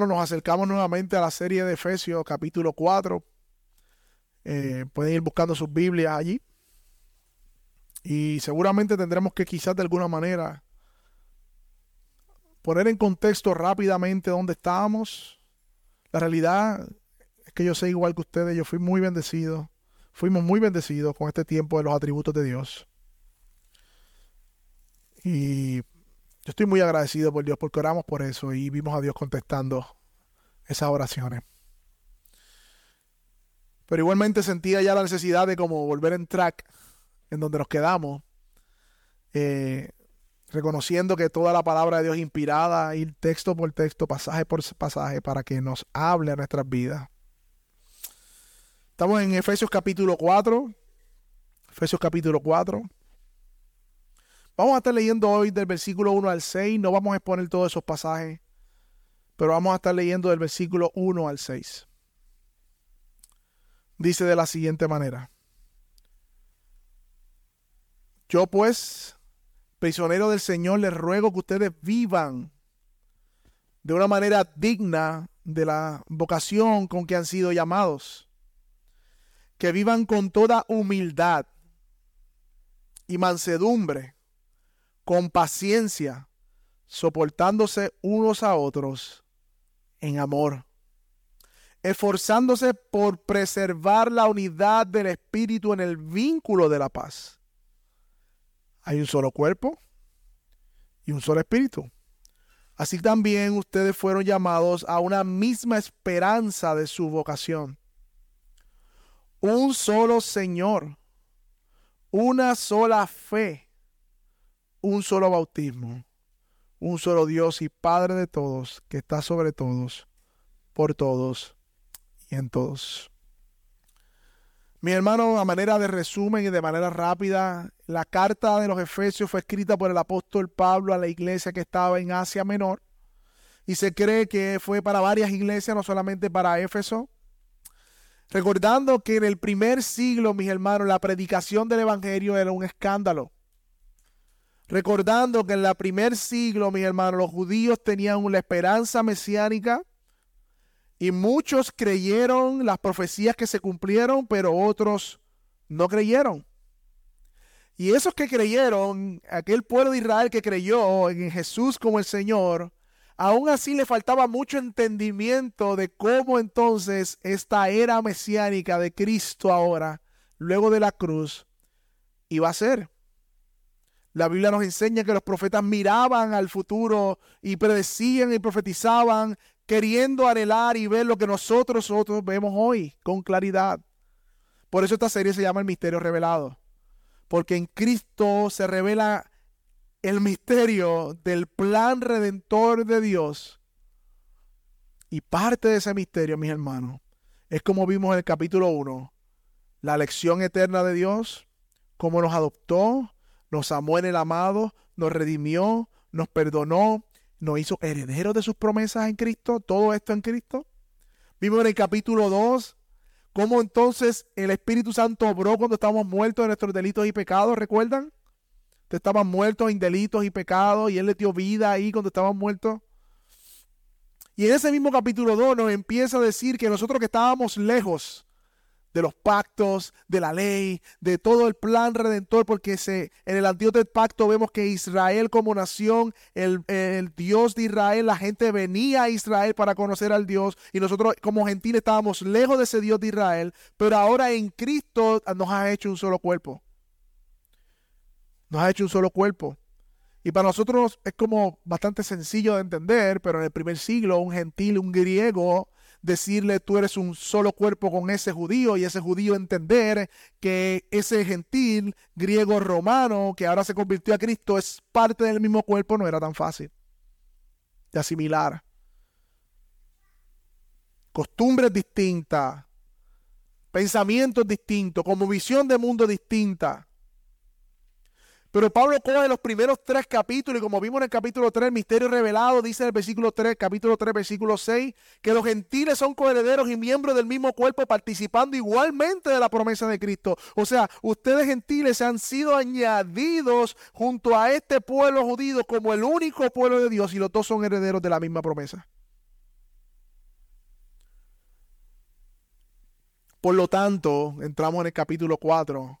nos acercamos nuevamente a la serie de Efesios capítulo 4. Eh, pueden ir buscando sus Biblias allí. Y seguramente tendremos que quizás de alguna manera poner en contexto rápidamente dónde estábamos. La realidad es que yo sé igual que ustedes, yo fui muy bendecido. Fuimos muy bendecidos con este tiempo de los atributos de Dios. Y yo estoy muy agradecido por Dios porque oramos por eso y vimos a Dios contestando esas oraciones. Pero igualmente sentía ya la necesidad de como volver en track en donde nos quedamos, eh, reconociendo que toda la palabra de Dios inspirada, ir texto por texto, pasaje por pasaje, para que nos hable a nuestras vidas. Estamos en Efesios capítulo 4. Efesios capítulo 4. Vamos a estar leyendo hoy del versículo 1 al 6. No vamos a exponer todos esos pasajes, pero vamos a estar leyendo del versículo 1 al 6. Dice de la siguiente manera. Yo pues, prisionero del Señor, les ruego que ustedes vivan de una manera digna de la vocación con que han sido llamados. Que vivan con toda humildad y mansedumbre, con paciencia, soportándose unos a otros en amor, esforzándose por preservar la unidad del Espíritu en el vínculo de la paz. Hay un solo cuerpo y un solo espíritu. Así también ustedes fueron llamados a una misma esperanza de su vocación. Un solo Señor, una sola fe, un solo bautismo, un solo Dios y Padre de todos, que está sobre todos, por todos y en todos. Mi hermano, a manera de resumen y de manera rápida, la carta de los Efesios fue escrita por el apóstol Pablo a la iglesia que estaba en Asia Menor y se cree que fue para varias iglesias, no solamente para Éfeso. Recordando que en el primer siglo, mis hermanos, la predicación del Evangelio era un escándalo. Recordando que en el primer siglo, mis hermanos, los judíos tenían una esperanza mesiánica y muchos creyeron las profecías que se cumplieron, pero otros no creyeron. Y esos que creyeron, aquel pueblo de Israel que creyó en Jesús como el Señor, aún así le faltaba mucho entendimiento de cómo entonces esta era mesiánica de Cristo ahora, luego de la cruz, iba a ser. La Biblia nos enseña que los profetas miraban al futuro y predecían y profetizaban queriendo anhelar y ver lo que nosotros, vemos hoy con claridad. Por eso esta serie se llama El Misterio Revelado. Porque en Cristo se revela el misterio del plan redentor de Dios. Y parte de ese misterio, mis hermanos, es como vimos en el capítulo 1, la lección eterna de Dios, cómo nos adoptó, nos amó en el amado, nos redimió, nos perdonó, nos hizo herederos de sus promesas en Cristo, todo esto en Cristo. Vimos en el capítulo 2 cómo entonces el Espíritu Santo obró cuando estábamos muertos de nuestros delitos y pecados, ¿recuerdan? Estaban muertos en delitos y pecados y Él le dio vida ahí cuando estaban muertos. Y en ese mismo capítulo 2 nos empieza a decir que nosotros que estábamos lejos, de los pactos, de la ley, de todo el plan redentor, porque en el antiguo pacto vemos que Israel como nación, el, el, Dios de Israel, la gente venía a Israel para conocer al Dios y nosotros como gentiles estábamos lejos de ese Dios de Israel, pero ahora en Cristo nos ha hecho un solo cuerpo. Nos ha hecho un solo cuerpo. Y para nosotros es como bastante sencillo de entender, pero en el primer siglo un gentil, un griego, decirle tú eres un solo cuerpo con ese judío y ese judío entender que ese gentil griego romano que ahora se convirtió a Cristo es parte del mismo cuerpo no era tan fácil de asimilar. Costumbres distintas, pensamientos distintos, como visión de mundo distinta. Pero Pablo coge los primeros tres capítulos, y como vimos en el capítulo 3, el misterio revelado, dice en el versículo 3, capítulo 3, versículo 6, que los gentiles son coherederos y miembros del mismo cuerpo, participando igualmente de la promesa de Cristo. O sea, ustedes gentiles se han sido añadidos junto a este pueblo judío como el único pueblo de Dios, y los dos son herederos de la misma promesa. Por lo tanto, entramos en el capítulo 4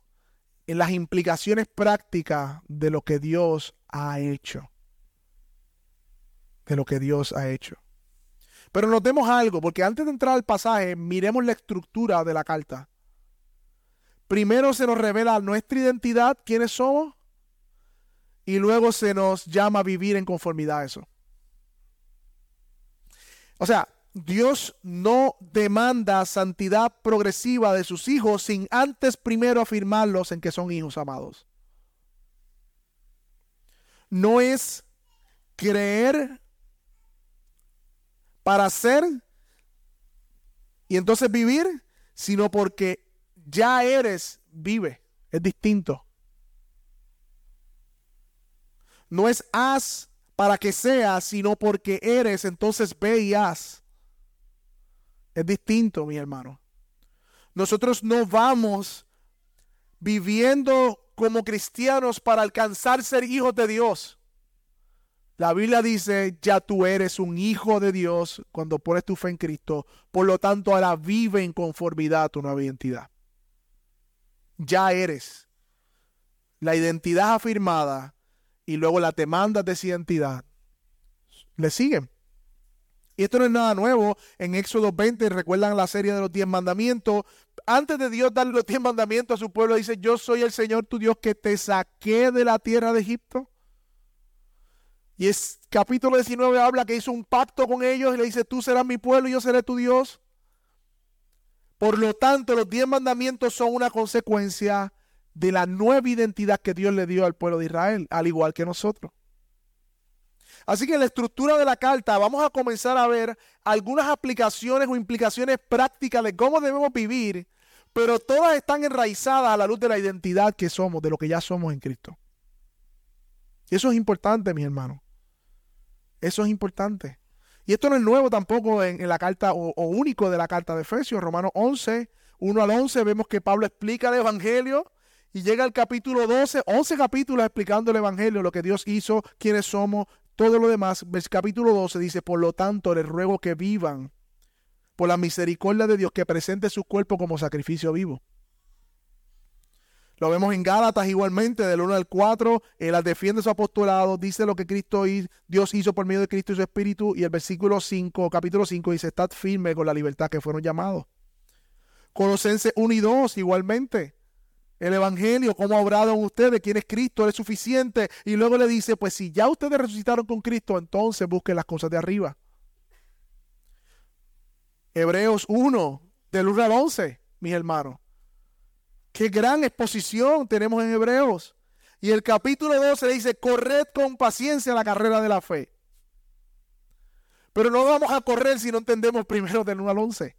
en las implicaciones prácticas de lo que Dios ha hecho. De lo que Dios ha hecho. Pero notemos algo, porque antes de entrar al pasaje, miremos la estructura de la carta. Primero se nos revela nuestra identidad, quiénes somos, y luego se nos llama a vivir en conformidad a eso. O sea, Dios no demanda santidad progresiva de sus hijos sin antes primero afirmarlos en que son hijos amados. No es creer para ser y entonces vivir, sino porque ya eres, vive. Es distinto. No es haz para que seas, sino porque eres, entonces ve y haz. Es distinto, mi hermano. Nosotros no vamos viviendo como cristianos para alcanzar ser hijos de Dios. La Biblia dice, ya tú eres un hijo de Dios cuando pones tu fe en Cristo. Por lo tanto, ahora vive en conformidad a tu nueva identidad. Ya eres. La identidad afirmada y luego la demanda de esa identidad. Le siguen. Y esto no es nada nuevo. En Éxodo 20, recuerdan la serie de los diez mandamientos. Antes de Dios darle los diez mandamientos a su pueblo, dice, yo soy el Señor tu Dios que te saqué de la tierra de Egipto. Y es capítulo 19 habla que hizo un pacto con ellos y le dice, tú serás mi pueblo y yo seré tu Dios. Por lo tanto, los diez mandamientos son una consecuencia de la nueva identidad que Dios le dio al pueblo de Israel, al igual que nosotros. Así que en la estructura de la carta vamos a comenzar a ver algunas aplicaciones o implicaciones prácticas de cómo debemos vivir, pero todas están enraizadas a la luz de la identidad que somos, de lo que ya somos en Cristo. Eso es importante, mis hermanos. Eso es importante. Y esto no es nuevo tampoco en, la carta o, único de la carta de Efesios, Romanos 11, 1 al 11, vemos que Pablo explica el Evangelio y llega al capítulo 12, 11 capítulos explicando el Evangelio, lo que Dios hizo, quiénes somos, todo lo demás. El capítulo 12 dice, por lo tanto, les ruego que vivan por la misericordia de Dios, que presente su cuerpo como sacrificio vivo lo vemos en Gálatas igualmente, del 1 al 4. Él defiende su apostolado, dice lo que Cristo Dios hizo por medio de Cristo y su Espíritu. Y el versículo 5, capítulo 5, dice: Estad firme con la libertad que fueron llamados. Colosenses 1 y 2, igualmente. El Evangelio, cómo ha obrado en ustedes, quién es Cristo, es suficiente. Y luego le dice: Pues si ya ustedes resucitaron con Cristo, entonces busquen las cosas de arriba. Hebreos 1, del 1 al 11, mis hermanos. Qué gran exposición tenemos en Hebreos. Y el capítulo 12 dice, corred con paciencia la carrera de la fe. Pero no vamos a correr si no entendemos primero del 1 al 11.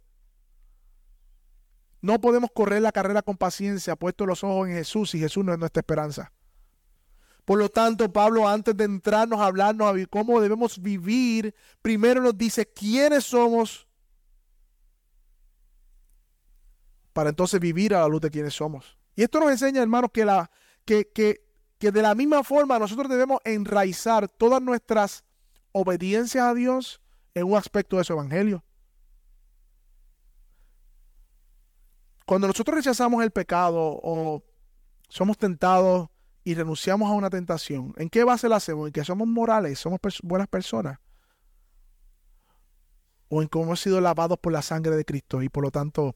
No podemos correr la carrera con paciencia, puesto los ojos en Jesús y Jesús no es nuestra esperanza. Por lo tanto, Pablo, antes de entrarnos a hablarnos a cómo debemos vivir, primero nos dice quiénes somos para entonces vivir a la luz de quienes somos. Y esto nos enseña, hermanos, que, la, que, que, que de la misma forma nosotros debemos enraizar todas nuestras obediencias a Dios en un aspecto de su evangelio. Cuando nosotros rechazamos el pecado o somos tentados y renunciamos a una tentación, ¿en qué base la hacemos? ¿En que somos morales, somos buenas personas? ¿O en cómo hemos sido lavados por la sangre de Cristo y por lo tanto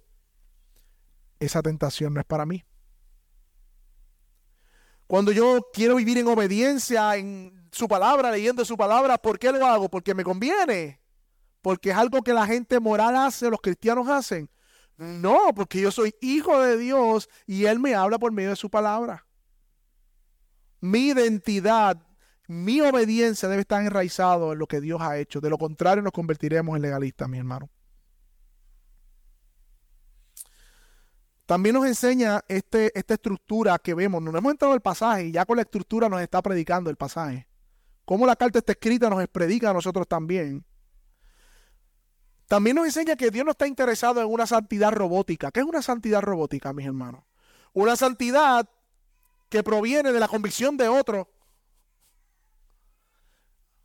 esa tentación no es para mí. Cuando yo quiero vivir en obediencia en su palabra, leyendo su palabra, ¿por qué lo hago? Porque me conviene. Porque es algo que la gente moral hace, los cristianos hacen. No, porque yo soy hijo de Dios y Él me habla por medio de su palabra. Mi identidad, mi obediencia debe estar enraizado en lo que Dios ha hecho. De lo contrario, nos convertiremos en legalistas, mi hermano. También nos enseña este, esta estructura que vemos. No hemos entrado el pasaje y ya con la estructura nos está predicando el pasaje. Cómo la carta está escrita nos predica a nosotros también. También nos enseña que Dios no está interesado en una santidad robótica. ¿Qué es una santidad robótica, mis hermanos? Una santidad que proviene de la convicción de otro.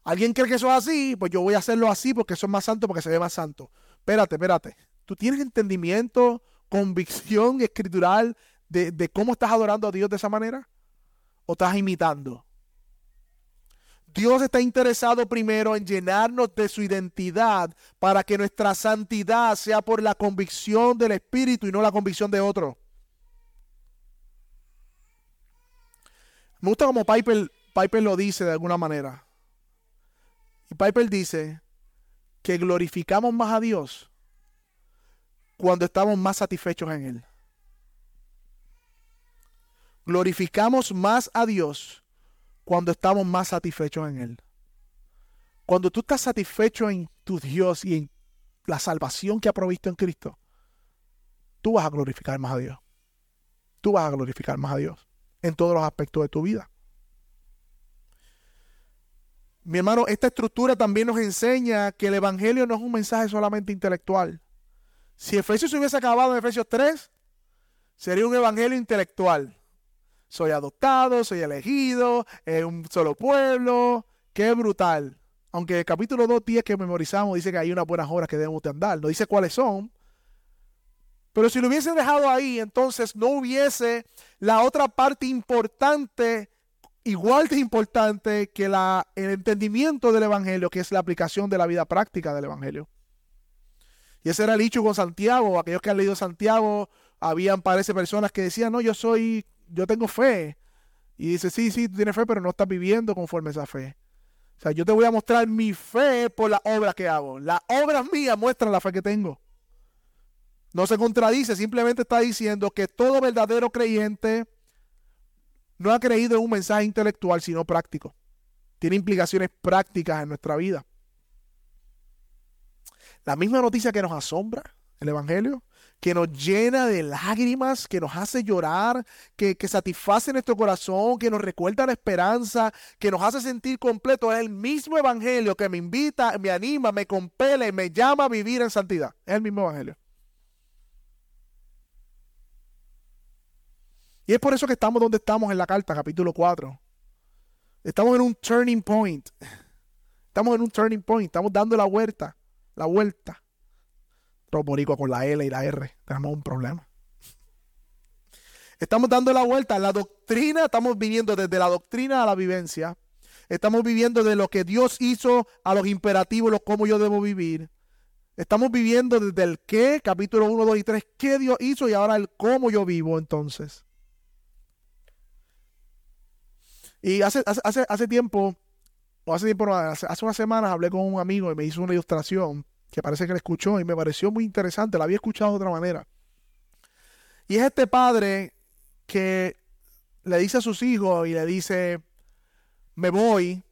¿Alguien cree que eso es así? Pues yo voy a hacerlo así porque eso es más santo, porque se ve más santo. Espérate, espérate. ¿Tú tienes entendimiento convicción escritural de, de cómo estás adorando a Dios de esa manera? ¿O estás imitando? Dios está interesado primero en llenarnos de su identidad para que nuestra santidad sea por la convicción del Espíritu y no la convicción de otro. Me gusta como Piper, Piper lo dice de alguna manera. Y Piper dice que glorificamos más a Dios cuando estamos más satisfechos en Él. Glorificamos más a Dios cuando estamos más satisfechos en Él. Cuando tú estás satisfecho en tu Dios y en la salvación que ha provisto en Cristo, tú vas a glorificar más a Dios. Tú vas a glorificar más a Dios en todos los aspectos de tu vida. Mi hermano, esta estructura también nos enseña que el Evangelio no es un mensaje solamente intelectual. Si Efesios se hubiese acabado en Efesios 3, sería un Evangelio intelectual soy adoptado, soy elegido, es un solo pueblo, qué brutal. Aunque el capítulo 2, 10 que memorizamos dice que hay unas buenas horas que debemos de andar, no dice cuáles son. Pero si lo hubiese dejado ahí, entonces no hubiese la otra parte importante, igual de importante que la, el entendimiento del Evangelio, que es la aplicación de la vida práctica del Evangelio. Y ese era el dicho con Santiago. Aquellos que han leído Santiago, habían, parece, personas que decían, no, yo soy yo tengo fe. Y dice, sí, sí, tú tienes fe, pero no estás viviendo conforme esa fe. O sea, yo te voy a mostrar mi fe por la obra que hago. Las obras mías muestran la fe que tengo. No se contradice, simplemente está diciendo que todo verdadero creyente no ha creído en un mensaje intelectual, sino práctico. Tiene implicaciones prácticas en nuestra vida. La misma noticia que nos asombra, el Evangelio, que nos llena de lágrimas, que nos hace llorar, que, satisface nuestro corazón, que nos recuerda la esperanza, que nos hace sentir completo. Es el mismo evangelio que me invita, me anima, me compele, me llama a vivir en santidad. Es el mismo evangelio. Y es por eso que estamos donde estamos en la carta, capítulo 4. Estamos en un turning point. Estamos en un turning point. Estamos dando la vuelta. La vuelta boricua con la L y la R. Tenemos un problema. Estamos dando la vuelta. La doctrina, estamos viviendo desde la doctrina a la vivencia. Estamos viviendo de lo que Dios hizo a los imperativos, los cómo yo debo vivir. Estamos viviendo desde el qué, capítulo 1, 2 y 3, qué Dios hizo y ahora el cómo yo vivo entonces. Y hace, hace, hace tiempo, o hace tiempo, hace, hace unas semanas hablé con un amigo y me hizo una ilustración que parece que la escuchó y me pareció muy interesante, la había escuchado de otra manera. Y es este padre que le dice a sus hijos y le dice, me voy,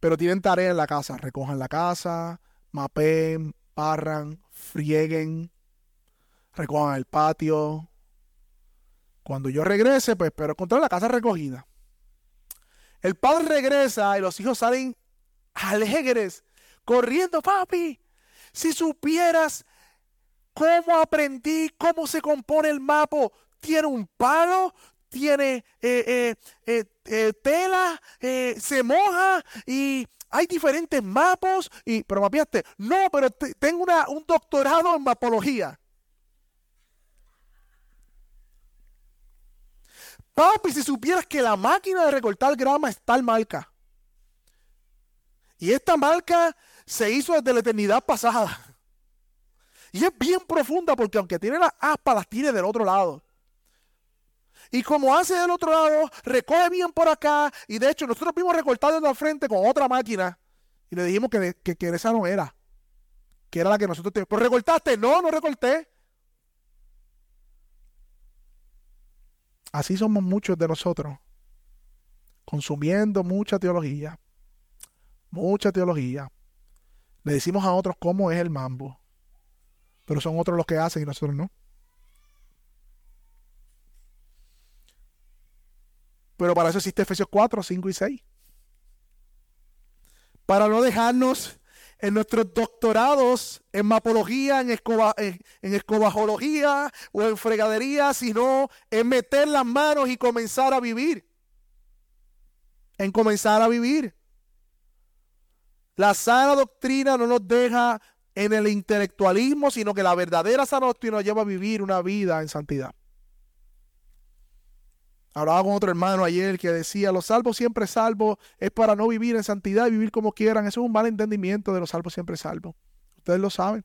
pero tienen tarea en la casa, recojan la casa, mapeen, barran, frieguen, recojan el patio. Cuando yo regrese, pues espero encontrar la casa recogida. El padre regresa y los hijos salen alegres, corriendo, papi, si supieras cómo aprendí, cómo se compone el mapa, tiene un palo, tiene eh, eh, eh, tela, se moja y hay diferentes mapas. Y, pero mapeaste, no, pero tengo un doctorado en mapología. Papi, si supieras que la máquina de recortar grama está en marca. Y esta marca se hizo desde la eternidad pasada. Y es bien profunda porque aunque tiene las aspas, las tiene del otro lado. Y como hace del otro lado, recoge bien por acá. Y de hecho, nosotros vimos recortado en la frente con otra máquina. Y le dijimos que, que, esa no era. Que era la que nosotros teníamos. ¿Pues recortaste? No, no recorté. Así somos muchos de nosotros. Consumiendo mucha teología. Mucha teología. Le decimos a otros cómo es el mambo. Pero son otros los que hacen y nosotros no. Pero para eso existe Efesios 4, 5 y 6. Para no dejarnos en nuestros doctorados en mapología, en, escoba, en, escobajología o en fregadería, sino en meter las manos y comenzar a vivir. En comenzar a vivir. La sana doctrina no nos deja en el intelectualismo, sino que la verdadera sana doctrina nos lleva a vivir una vida en santidad. Hablaba con otro hermano ayer que decía, los salvos siempre salvos es para no vivir en santidad y vivir como quieran. Eso es un mal entendimiento de los salvos siempre salvos. Ustedes lo saben.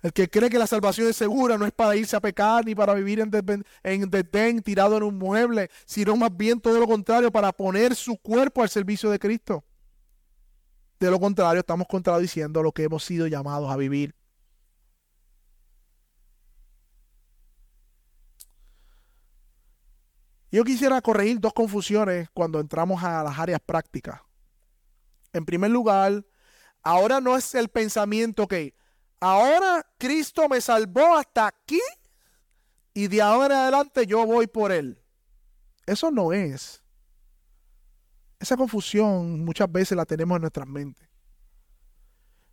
El que cree que la salvación es segura no es para irse a pecar ni para vivir en, detén, tirado en un mueble, sino más bien todo lo contrario, para poner su cuerpo al servicio de Cristo. De lo contrario, estamos contradiciendo lo que hemos sido llamados a vivir. Yo quisiera corregir dos confusiones cuando entramos a las áreas prácticas. En primer lugar, ahora no es el pensamiento que ahora Cristo me salvó hasta aquí y de ahora en adelante yo voy por él. Eso no es. Esa confusión muchas veces la tenemos en nuestras mentes.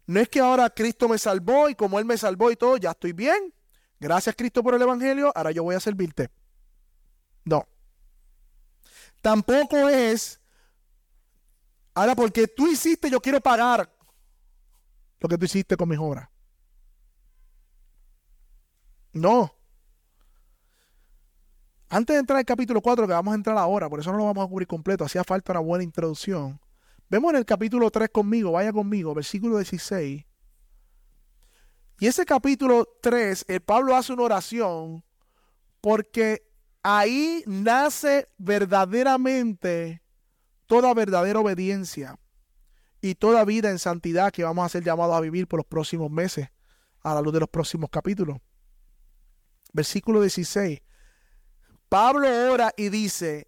No es que ahora Cristo me salvó y como Él me salvó y todo, ya estoy bien. Gracias Cristo por el Evangelio, ahora yo voy a servirte. No. Tampoco es, ahora porque tú hiciste, yo quiero pagar lo que tú hiciste con mis obras. No. Antes de entrar al capítulo 4, que vamos a entrar ahora, por eso no lo vamos a cubrir completo, hacía falta una buena introducción. Vemos en el capítulo 3 conmigo, vaya conmigo, versículo 16. Y ese capítulo 3, el Pablo hace una oración porque ahí nace verdaderamente toda verdadera obediencia y toda vida en santidad que vamos a ser llamados a vivir por los próximos meses, a la luz de los próximos capítulos. Versículo 16. Pablo ora y dice,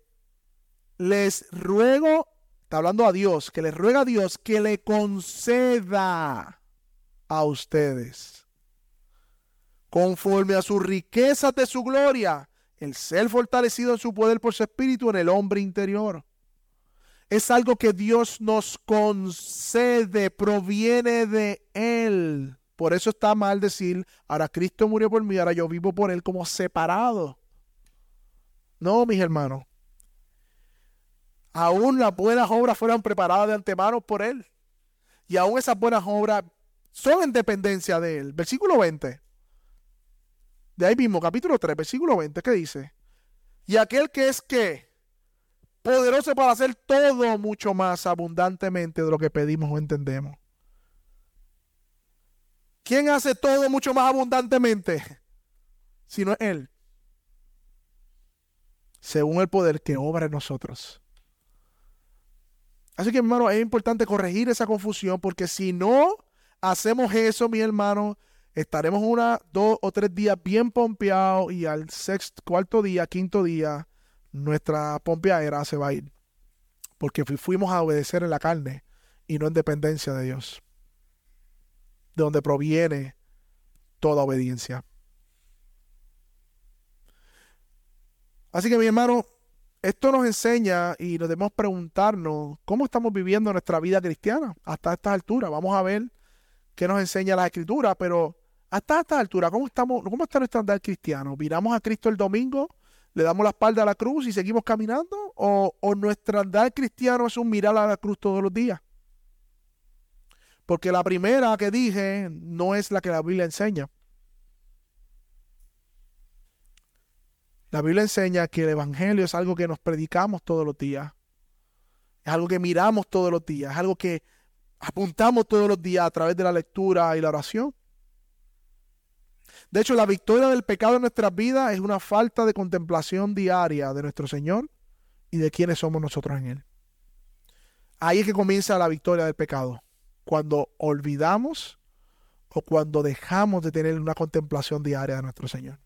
les ruego, está hablando a Dios, que les ruega a Dios que le conceda a ustedes, conforme a sus riquezas de su gloria, el ser fortalecido en su poder por su espíritu en el hombre interior. Es algo que Dios nos concede, proviene de Él. Por eso está mal decir, ahora Cristo murió por mí, ahora yo vivo por Él como separado. No, mis hermanos. Aún las buenas obras fueron preparadas de antemano por Él. Y aún esas buenas obras son en dependencia de Él. Versículo 20. De ahí mismo, capítulo 3, versículo 20, ¿qué dice? Y aquel que es que poderoso para hacer todo mucho más abundantemente de lo que pedimos o entendemos. ¿Quién hace todo mucho más abundantemente? Si no es Él según el poder que obra en nosotros. Así que, hermano, es importante corregir esa confusión porque si no hacemos eso, mi hermano, estaremos una, dos o tres días bien pompeados y al sexto, cuarto día, quinto día, nuestra pompeadera se va a ir. Porque fuimos a obedecer en la carne y no en dependencia de Dios. De donde proviene toda obediencia. Así que mi hermano, esto nos enseña y nos debemos preguntarnos cómo estamos viviendo nuestra vida cristiana hasta estas alturas. Vamos a ver qué nos enseña la escritura, pero hasta esta altura, ¿cómo, estamos, ¿cómo está nuestra andar cristiano? ¿Miramos a Cristo el domingo? ¿Le damos la espalda a la cruz y seguimos caminando? ¿O, o nuestra andar cristiano es un mirar a la cruz todos los días? Porque la primera que dije no es la que la Biblia enseña. La Biblia enseña que el Evangelio es algo que nos predicamos todos los días. Es algo que miramos todos los días. Es algo que apuntamos todos los días a través de la lectura y la oración. De hecho, la victoria del pecado en nuestras vidas es una falta de contemplación diaria de nuestro Señor y de quiénes somos nosotros en Él. Ahí es que comienza la victoria del pecado. Cuando olvidamos o cuando dejamos de tener una contemplación diaria de nuestro Señor.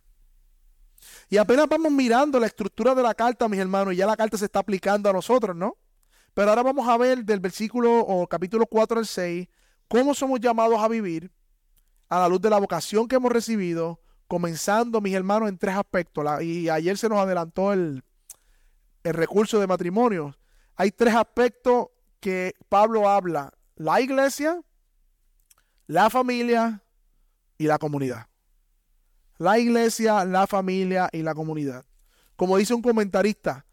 Y apenas vamos mirando la estructura de la carta, mis hermanos, y ya la carta se está aplicando a nosotros, ¿no? Pero ahora vamos a ver del versículo o capítulo 4 al 6 cómo somos llamados a vivir a la luz de la vocación que hemos recibido, comenzando, mis hermanos, en tres aspectos. y ayer se nos adelantó el, el recurso de matrimonio. Hay tres aspectos que Pablo habla. La iglesia, la familia y la comunidad la iglesia, la familia y la comunidad. Como dice un comentarista,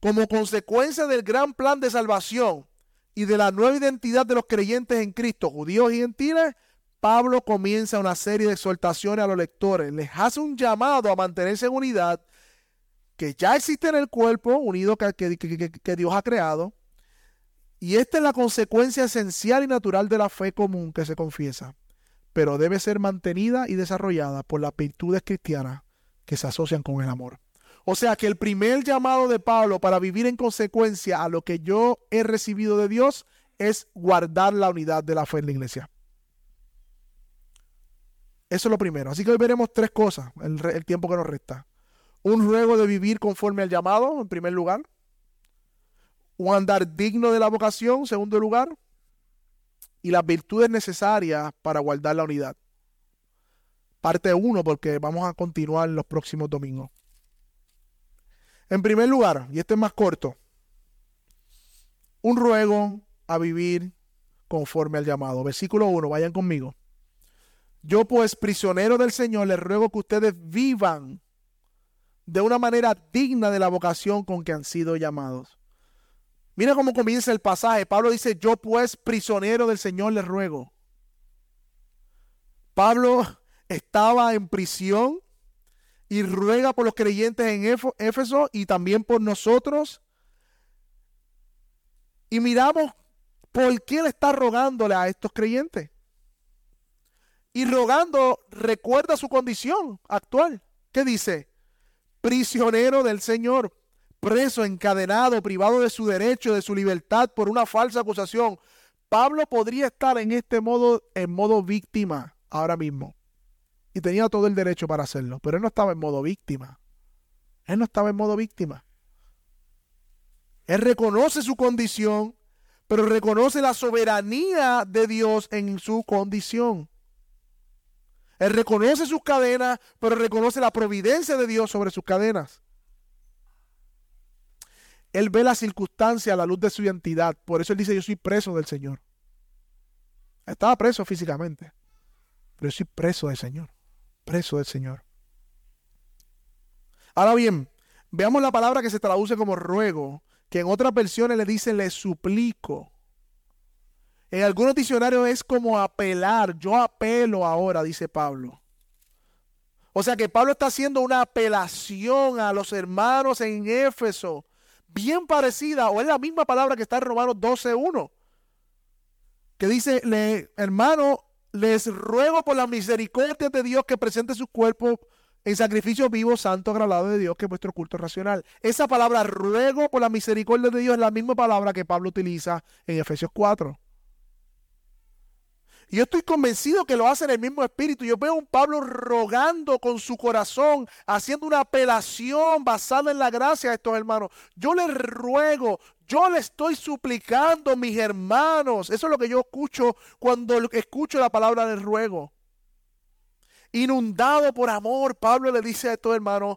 como consecuencia del gran plan de salvación y de la nueva identidad de los creyentes en Cristo, judíos y gentiles, Pablo comienza una serie de exhortaciones a los lectores. Les hace un llamado a mantenerse en unidad que ya existe en el cuerpo unido que, que, Dios ha creado. Y esta es la consecuencia esencial y natural de la fe común que se confiesa, pero debe ser mantenida y desarrollada por las virtudes cristianas que se asocian con el amor. O sea que el primer llamado de Pablo para vivir en consecuencia a lo que yo he recibido de Dios es guardar la unidad de la fe en la iglesia. Eso es lo primero. Así que hoy veremos tres cosas, el, el tiempo que nos resta. Un ruego de vivir conforme al llamado, en primer lugar. Un andar digno de la vocación, en segundo lugar. Y las virtudes necesarias para guardar la unidad. Parte uno, porque vamos a continuar los próximos domingos. En primer lugar, y este es más corto, un ruego a vivir conforme al llamado. Versículo 1, vayan conmigo. Yo pues, prisionero del Señor, les ruego que ustedes vivan de una manera digna de la vocación con que han sido llamados. Mira cómo comienza el pasaje. Pablo dice, yo pues, prisionero del Señor, les ruego. Pablo estaba en prisión y ruega por los creyentes en Éfeso y también por nosotros. Y miramos por qué le está rogándole a estos creyentes. Y rogando, recuerda su condición actual. ¿Qué dice? Prisionero del Señor, preso, encadenado, privado de su derecho, de su libertad por una falsa acusación. Pablo podría estar en este modo, en modo víctima ahora mismo. Y tenía todo el derecho para hacerlo, pero él no estaba en modo víctima. Él no estaba en modo víctima. Él reconoce su condición, pero reconoce la soberanía de Dios en su condición. Él reconoce sus cadenas, pero reconoce la providencia de Dios sobre sus cadenas. Él ve la circunstancia a la luz de su identidad. Por eso él dice, yo soy preso del Señor. Estaba preso físicamente, pero yo soy preso del Señor. Preso del Señor. Ahora bien, veamos la palabra que se traduce como ruego, que en otras versiones le dice le suplico. En algunos diccionarios es como apelar. Yo apelo ahora, dice Pablo. O sea que Pablo está haciendo una apelación a los hermanos en Éfeso, bien parecida, o es la misma palabra que está en Romanos 12.1, que dice, hermano, les ruego por la misericordia de Dios que presente su cuerpo en sacrificio vivo, santo, agradado de Dios, que es vuestro culto racional. Esa palabra ruego por la misericordia de Dios es la misma palabra que Pablo utiliza en Efesios 4. Y yo estoy convencido que lo hace en el mismo espíritu. Yo veo a un Pablo rogando con su corazón, haciendo una apelación basada en la gracia a estos hermanos. Yo les ruego, yo le estoy suplicando, mis hermanos. Eso es lo que yo escucho cuando escucho la palabra del ruego. Inundado por amor, Pablo le dice a estos hermanos,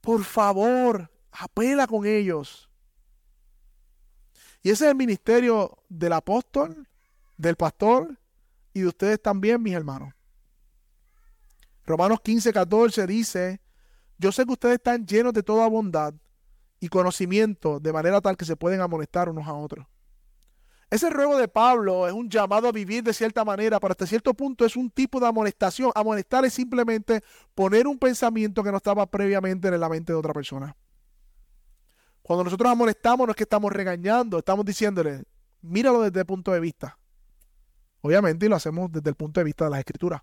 por favor, apela con ellos. Y ese es el ministerio del apóstol, del pastor y de ustedes también, mis hermanos. Romanos 15, 14 dice, yo sé que ustedes están llenos de toda bondad y conocimiento, de manera tal que se pueden amonestar unos a otros. Ese ruego de Pablo es un llamado a vivir de cierta manera, pero hasta cierto punto es un tipo de amonestación. Amonestar es simplemente poner un pensamiento que no estaba previamente en la mente de otra persona. Cuando nosotros amonestamos no es que estamos regañando, estamos diciéndole, míralo desde el punto de vista. Obviamente, y lo hacemos desde el punto de vista de las escrituras.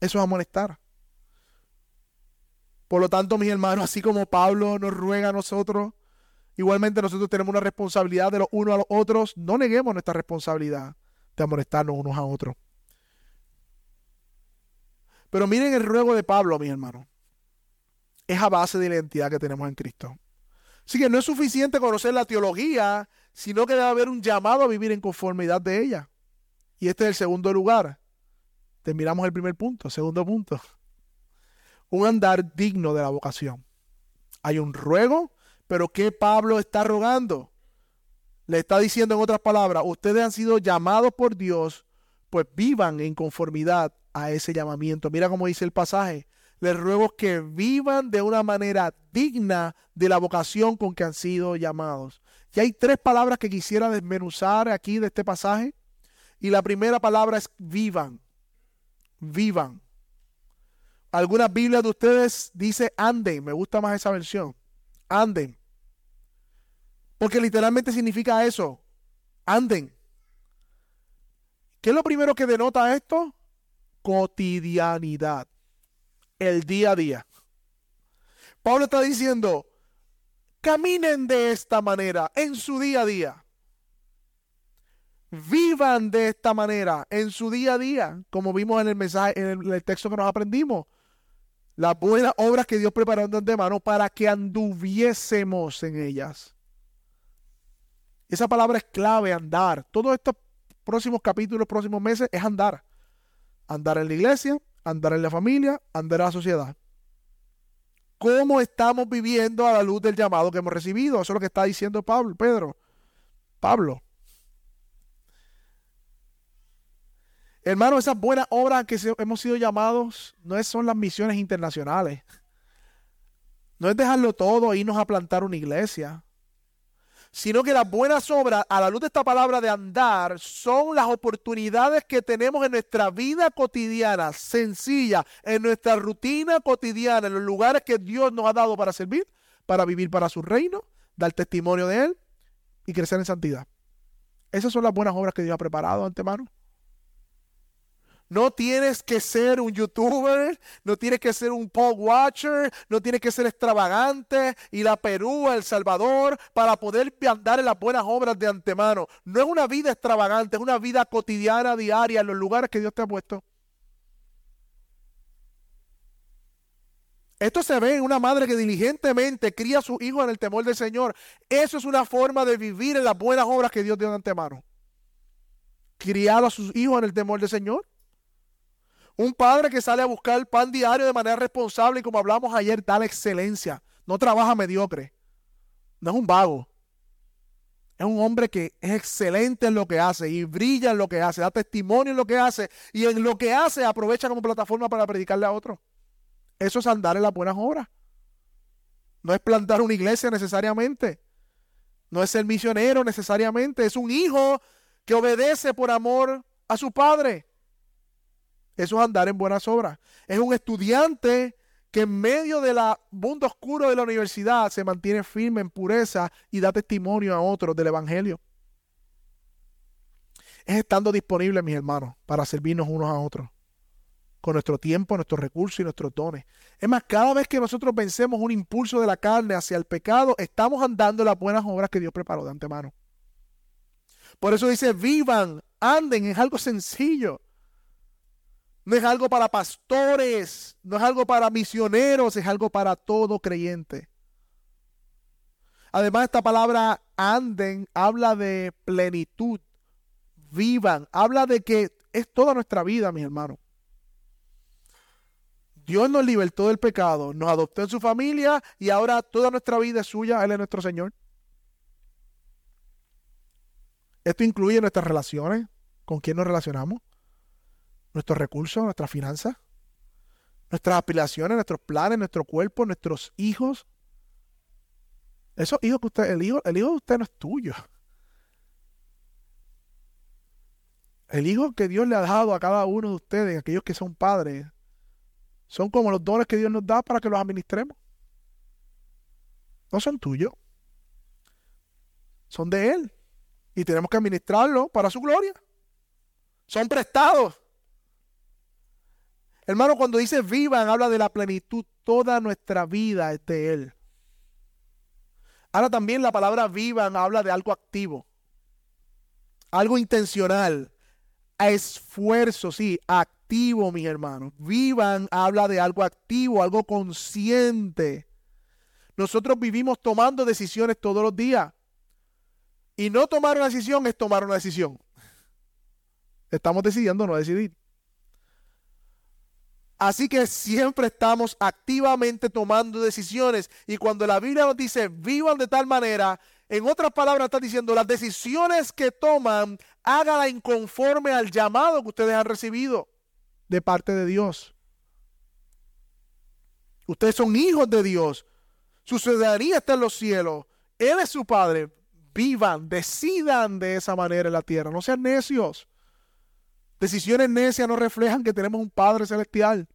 Eso es amonestar. Por lo tanto, mis hermanos, así como Pablo nos ruega a nosotros, igualmente nosotros tenemos una responsabilidad de los unos a los otros. No neguemos nuestra responsabilidad de amonestarnos unos a otros. Pero miren el ruego de Pablo, mis hermanos. Es a base de la identidad que tenemos en Cristo. Así que no es suficiente conocer la teología sino que debe haber un llamado a vivir en conformidad de ella. Y este es el segundo lugar. Terminamos el primer punto. Segundo punto. Un andar digno de la vocación. Hay un ruego, pero ¿qué Pablo está rogando? Le está diciendo en otras palabras, ustedes han sido llamados por Dios, pues vivan en conformidad a ese llamamiento. Mira cómo dice el pasaje. Les ruego que vivan de una manera digna de la vocación con que han sido llamados. Y hay tres palabras que quisiera desmenuzar aquí de este pasaje. Y la primera palabra es vivan. Vivan. Algunas Biblias de ustedes dice anden. Me gusta más esa versión. Anden. Porque literalmente significa eso. Anden. ¿Qué es lo primero que denota esto? Cotidianidad. El día a día. Pablo está diciendo, caminen de esta manera en su día a día. Vivan de esta manera en su día a día, como vimos en el mensaje, en el, texto que nos aprendimos. Las buenas obras que Dios preparó de antemano para que anduviésemos en ellas. Esa palabra es clave, andar. Todos estos próximos capítulos, próximos meses, es andar. Andar en la iglesia, andar en la familia, andar en la sociedad. ¿Cómo estamos viviendo a la luz del llamado que hemos recibido? Eso es lo que está diciendo Pablo, Pedro. Pablo. Hermano, esas buenas obras que hemos sido llamados no son las misiones internacionales. No es dejarlo todo e irnos a plantar una iglesia sino que las buenas obras, a la luz de esta palabra de andar, son las oportunidades que tenemos en nuestra vida cotidiana, sencilla, en nuestra rutina cotidiana, en los lugares que Dios nos ha dado para servir, para vivir para su reino, dar testimonio de Él y crecer en santidad. Esas son las buenas obras que Dios ha preparado antemano. No tienes que ser un youtuber, no tienes que ser un Paul Watcher, no tienes que ser extravagante, ir a Perú, El Salvador, para poder andar en las buenas obras de antemano. No es una vida extravagante, es una vida cotidiana, diaria, en los lugares que Dios te ha puesto. Esto se ve en una madre que diligentemente cría a su hijo en el temor del Señor. Eso es una forma de vivir en las buenas obras que Dios dio de antemano. Criado a sus hijos en el temor del Señor. Un padre que sale a buscar el pan diario de manera responsable y como hablamos ayer, da la excelencia. No trabaja mediocre. No es un vago. Es un hombre que es excelente en lo que hace y brilla en lo que hace, da testimonio en lo que hace y en lo que hace aprovecha como plataforma para predicarle a otros. Eso es andar en las buenas obras. No es plantar una iglesia necesariamente. No es ser misionero necesariamente. Es un hijo que obedece por amor a su padre. Eso es andar en buenas obras. Es un estudiante que en medio del mundo oscuro de la universidad se mantiene firme en pureza y da testimonio a otros del Evangelio. Es estando disponible, mis hermanos, para servirnos unos a otros, con nuestro tiempo, nuestros recursos y nuestros dones. Es más, cada vez que nosotros vencemos un impulso de la carne hacia el pecado, estamos andando en las buenas obras que Dios preparó de antemano. Por eso dice, vivan, anden, es algo sencillo. No es algo para pastores, no es algo para misioneros, es algo para todo creyente. Además, esta palabra anden habla de plenitud, vivan, habla de que es toda nuestra vida, mis hermanos. Dios nos libertó del pecado, nos adoptó en su familia y ahora toda nuestra vida es suya, Él es nuestro Señor. Esto incluye nuestras relaciones, con quién nos relacionamos, nuestros recursos, nuestras finanzas, nuestras aspiraciones, nuestros planes, nuestro cuerpo, nuestros hijos. Esos hijos que usted, el hijo, el hijo de usted no es tuyo. El hijo que Dios le ha dado a cada uno de ustedes, aquellos que son padres, son como los dones que Dios nos da para que los administremos. No son tuyos. Son de Él. Y tenemos que administrarlos para su gloria. Son prestados. Hermano, cuando dice vivan, habla de la plenitud. Toda nuestra vida es de Él. Ahora también la palabra vivan habla de algo activo. Algo intencional. A esfuerzo, sí, activo, mis hermanos. Vivan habla de algo activo, algo consciente. Nosotros vivimos tomando decisiones todos los días. Y no tomar una decisión es tomar una decisión. Estamos decidiendo no decidir. Así que siempre estamos activamente tomando decisiones. Y cuando la Biblia nos dice vivan de tal manera, en otras palabras está diciendo las decisiones que toman, háganla inconforme al llamado que ustedes han recibido de parte de Dios. Ustedes son hijos de Dios. Su ciudadanía está en los cielos. Él es su Padre. Vivan, decidan de esa manera en la tierra. No sean necios. Decisiones necias no reflejan que tenemos un Padre celestial.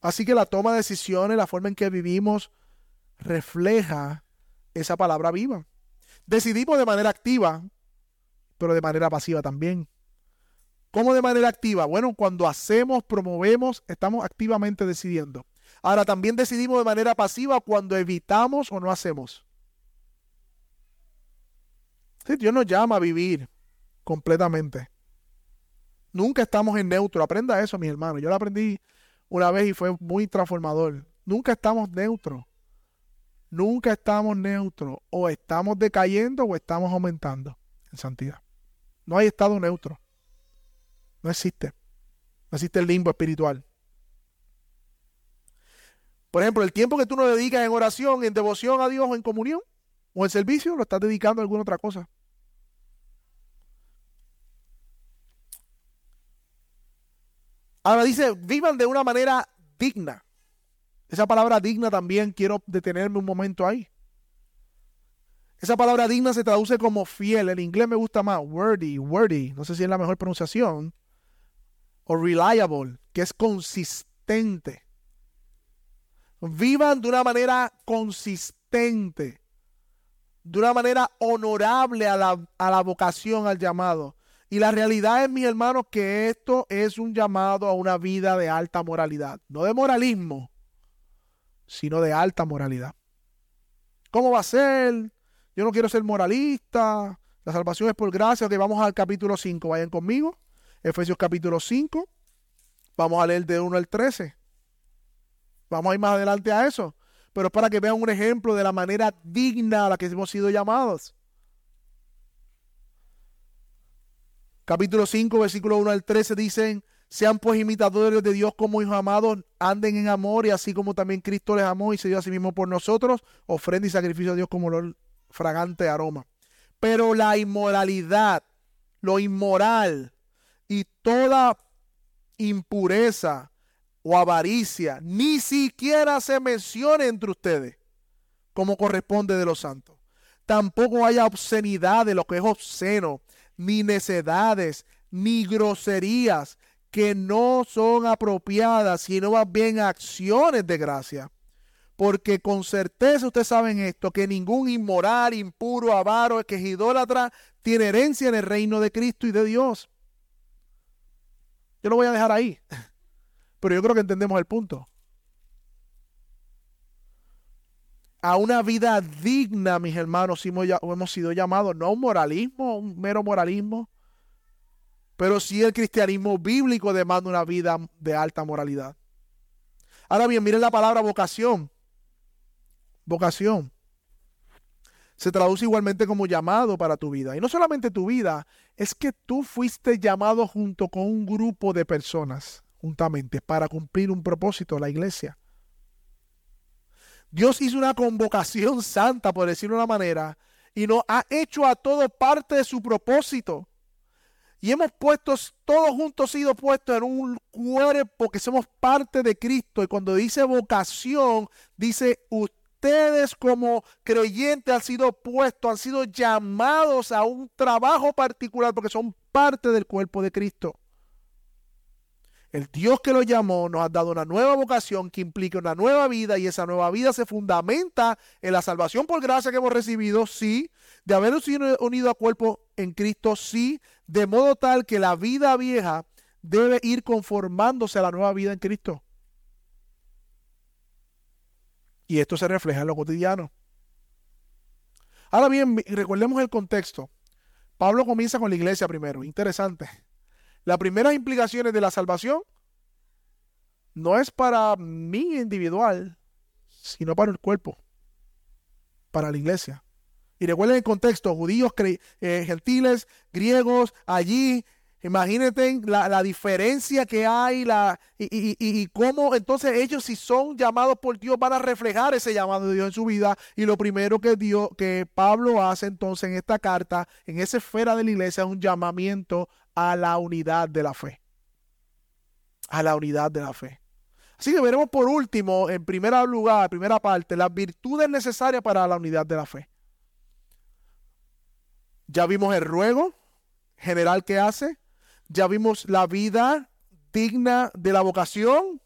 Así que la toma de decisiones, la forma en que vivimos, refleja esa palabra viva. Decidimos de manera activa, pero de manera pasiva también. ¿Cómo de manera activa? Bueno, cuando hacemos, promovemos, estamos activamente decidiendo. Ahora también decidimos de manera pasiva cuando evitamos o no hacemos. Dios nos llama a vivir completamente. Nunca estamos en neutro. Aprenda eso, mis hermanos. Yo lo aprendí una vez y fue muy transformador. Nunca estamos neutros. Nunca estamos neutros. O estamos decayendo o estamos aumentando en santidad. No hay estado neutro. No existe. No existe el limbo espiritual. Por ejemplo, el tiempo que tú no dedicas en oración, en devoción a Dios o en comunión o en servicio, lo estás dedicando a alguna otra cosa. Ahora dice, vivan de una manera digna. Esa palabra digna también quiero detenerme un momento ahí. Esa palabra digna se traduce como fiel. En inglés me gusta más. Worthy, worthy. No sé si es la mejor pronunciación. O reliable, que es consistente. Vivan de una manera consistente. De una manera honorable a la, a la vocación, al llamado. Y la realidad es, mis hermanos, que esto es un llamado a una vida de alta moralidad. No de moralismo, sino de alta moralidad. ¿Cómo va a ser? Yo no quiero ser moralista. La salvación es por gracia. Ok, vamos al capítulo 5. Vayan conmigo. Efesios capítulo 5. Vamos a leer de 1 al 13. Vamos a ir más adelante a eso. Pero es para que vean un ejemplo de la manera digna a la que hemos sido llamados. Capítulo 5, versículo 1 al 13 dicen, sean pues imitadores de Dios como hijos amados, anden en amor y así como también Cristo les amó y se dio a sí mismo por nosotros, ofrenda y sacrificio a Dios como lo fragante aroma. Pero la inmoralidad, lo inmoral y toda impureza o avaricia ni siquiera se mencione entre ustedes como corresponde de los santos. Tampoco haya obscenidad de lo que es obsceno ni necedades, ni groserías que no son apropiadas, sino más bien acciones de gracia. Porque con certeza ustedes saben esto, que ningún inmoral, impuro, avaro, que es idólatra, tiene herencia en el reino de Cristo y de Dios. Yo lo voy a dejar ahí. Pero yo creo que entendemos el punto. A una vida digna, mis hermanos, hemos, hemos sido llamados, no un moralismo, un mero moralismo, pero sí el cristianismo bíblico demanda una vida de alta moralidad. Ahora bien, miren la palabra vocación. Vocación. Se traduce igualmente como llamado para tu vida. Y no solamente tu vida, es que tú fuiste llamado junto con un grupo de personas, juntamente, para cumplir un propósito, la iglesia. Dios hizo una convocación santa, por decirlo de una manera, y nos ha hecho a todos parte de su propósito. Y hemos puesto, todos juntos sido puestos en un cuerpo que somos parte de Cristo. Y cuando dice vocación, dice ustedes como creyentes han sido puestos, han sido llamados a un trabajo particular porque son parte del cuerpo de Cristo. El Dios que lo llamó nos ha dado una nueva vocación que implica una nueva vida y esa nueva vida se fundamenta en la salvación por gracia que hemos recibido, sí, de haber sido unido a cuerpo en Cristo, sí, de modo tal que la vida vieja debe ir conformándose a la nueva vida en Cristo. Y esto se refleja en lo cotidiano. Ahora bien, recordemos el contexto. Pablo comienza con la iglesia primero, interesante. Las primeras implicaciones de la salvación no es para mí individual, sino para el cuerpo, para la iglesia. Y recuerden el contexto, judíos, eh, gentiles, griegos, allí, imagínate la, diferencia que hay la, y, y, cómo entonces ellos si son llamados por Dios van a reflejar ese llamado de Dios en su vida. Y lo primero que, Dios, que Pablo hace entonces en esta carta, en esa esfera de la iglesia, es un llamamiento a la unidad de la fe. A la unidad de la fe. Así que veremos por último, en primer lugar, primera parte, las virtudes necesarias para la unidad de la fe. Ya vimos el ruego, general que hace. Ya vimos la vida digna de la vocación.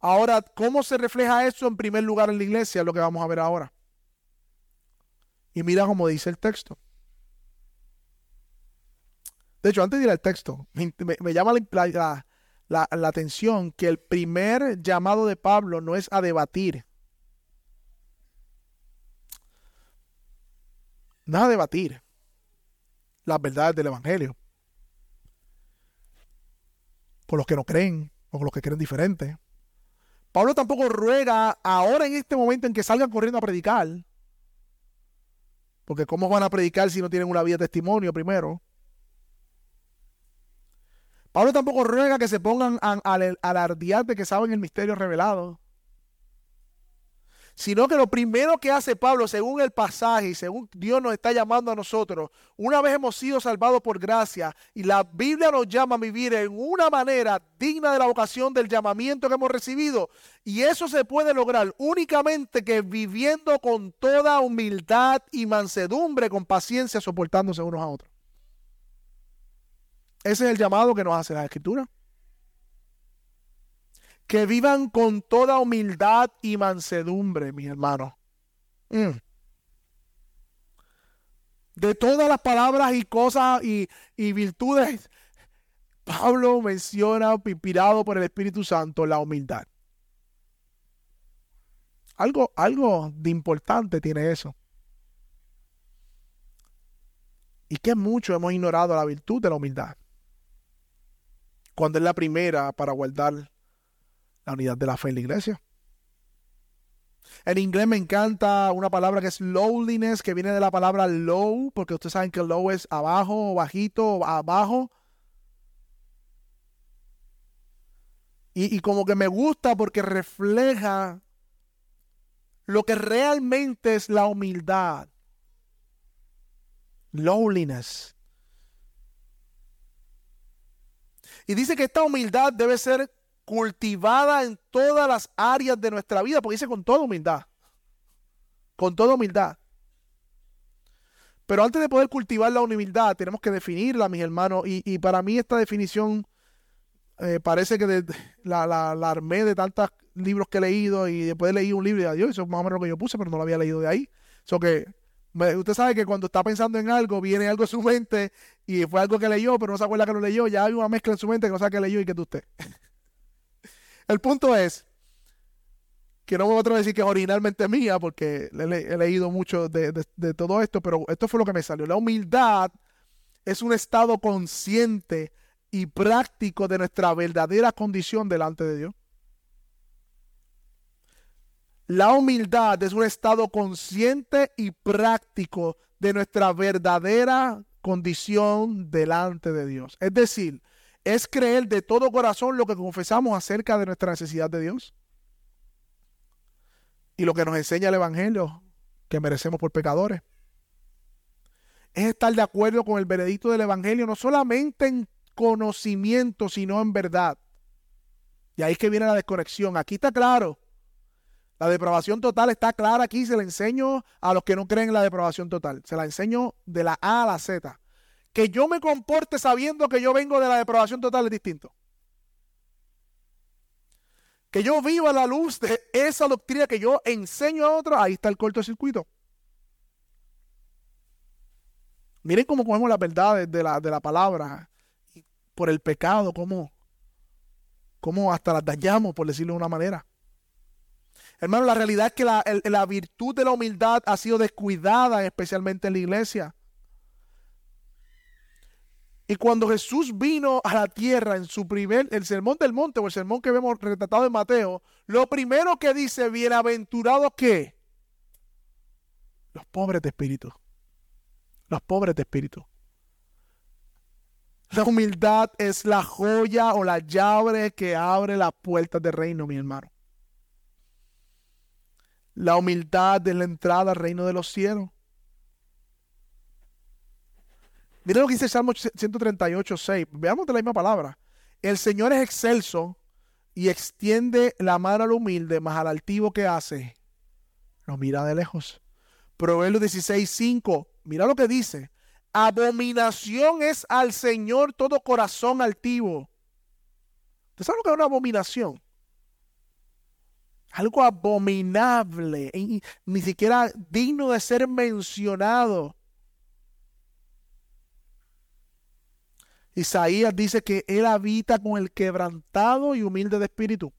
Ahora, ¿cómo se refleja eso en primer lugar en la iglesia? Es lo que vamos a ver ahora. Y mira cómo dice el texto. De hecho, antes de ir al texto, me, llama la, atención que el primer llamado de Pablo no es a debatir. No es a debatir las verdades del Evangelio. Con los que no creen o con los que creen diferente. Pablo tampoco ruega ahora en este momento en que salgan corriendo a predicar. Porque ¿cómo van a predicar si no tienen una vida de testimonio primero? Pablo tampoco ruega que se pongan al alardear de que saben el misterio revelado. Sino que lo primero que hace Pablo, según el pasaje y según Dios nos está llamando a nosotros, una vez hemos sido salvados por gracia y la Biblia nos llama a vivir en una manera digna de la vocación del llamamiento que hemos recibido. Y eso se puede lograr únicamente que viviendo con toda humildad y mansedumbre, con paciencia, soportándose unos a otros. Ese es el llamado que nos hace la Escritura. Que vivan con toda humildad y mansedumbre, mis hermanos. Mm. De todas las palabras y cosas y, y virtudes, Pablo menciona, inspirado por el Espíritu Santo, la humildad. Algo, algo de importante tiene eso. Y que mucho hemos ignorado la virtud de la humildad cuando es la primera para guardar la unidad de la fe en la iglesia. En inglés me encanta una palabra que es lowliness, que viene de la palabra low, porque ustedes saben que low es abajo, bajito, abajo. Y, y como que me gusta porque refleja lo que realmente es la humildad. Lowliness. Y dice que esta humildad debe ser cultivada en todas las áreas de nuestra vida, porque dice con toda humildad. Con toda humildad. Pero antes de poder cultivar la humildad, tenemos que definirla, mis hermanos. Y, para mí esta definición eh, parece que la, la, armé de tantos libros que he leído y después leí un libro de Dios, eso es más o menos lo que yo puse, pero no lo había leído de ahí. Eso que usted sabe que cuando está pensando en algo, viene algo en su mente y fue algo que leyó, pero no se acuerda que lo leyó. Ya hay una mezcla en su mente que no sabe que leyó y que de usted. El punto es que no me voy a decir que es originalmente mía, porque he, leído mucho de, de todo esto, pero esto fue lo que me salió. La humildad es un estado consciente y práctico de nuestra verdadera condición delante de Dios. La humildad es un estado consciente y práctico de nuestra verdadera condición delante de Dios. Es decir, es creer de todo corazón lo que confesamos acerca de nuestra necesidad de Dios. Y lo que nos enseña el Evangelio, que merecemos por pecadores. Es estar de acuerdo con el veredicto del Evangelio, no solamente en conocimiento, sino en verdad. Y ahí es que viene la desconexión. Aquí está claro la depravación total está clara aquí, se la enseño a los que no creen en la depravación total. Se la enseño de la A a la Z. Que yo me comporte sabiendo que yo vengo de la depravación total es distinto. Que yo viva la luz de esa doctrina que yo enseño a otros, ahí está el cortocircuito. Miren cómo cogemos las verdades de la, de la palabra por el pecado, cómo, cómo hasta las dañamos, por decirlo de una manera. Hermano, la realidad es que la, virtud de la humildad ha sido descuidada, especialmente en la iglesia. Y cuando Jesús vino a la tierra en su primer, el sermón del monte o el sermón que vemos retratado en Mateo, lo primero que dice, bienaventurados que los pobres de espíritu. Los pobres de espíritu. La humildad es la joya o la llave que abre las puertas del reino, mi hermano. La humildad de la entrada al reino de los cielos. Miren lo que dice Salmo 138, 6. Veamos de la misma palabra. El Señor es excelso y extiende la mano al humilde, más al altivo que hace. Lo mira de lejos. Proverbios 16, 5. Mira lo que dice. Abominación es al Señor todo corazón altivo. ¿Usted sabe lo que es una abominación? Algo abominable, ni siquiera digno de ser mencionado. Isaías dice que Él habita con el quebrantado y humilde de espíritu.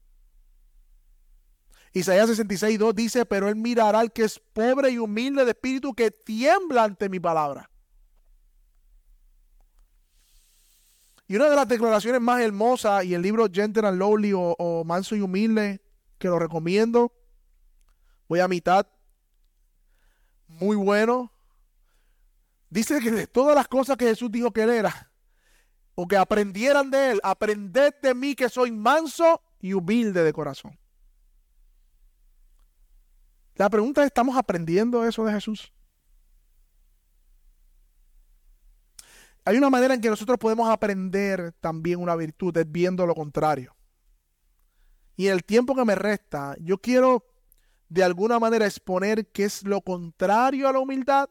Isaías 66, 2 dice, pero Él mirará al que es pobre y humilde de espíritu que tiembla ante mi palabra. Y una de las declaraciones más hermosas, y el libro Gentle and Lowly o, Manso y Humilde, que lo recomiendo, voy a mitad, muy bueno. Dice que de todas las cosas que Jesús dijo que él era, o que aprendieran de él, aprended de mí que soy manso y humilde de corazón. La pregunta es, ¿estamos aprendiendo eso de Jesús? Hay una manera en que nosotros podemos aprender también una virtud, es viendo lo contrario. Y en el tiempo que me resta, yo quiero de alguna manera exponer qué es lo contrario a la humildad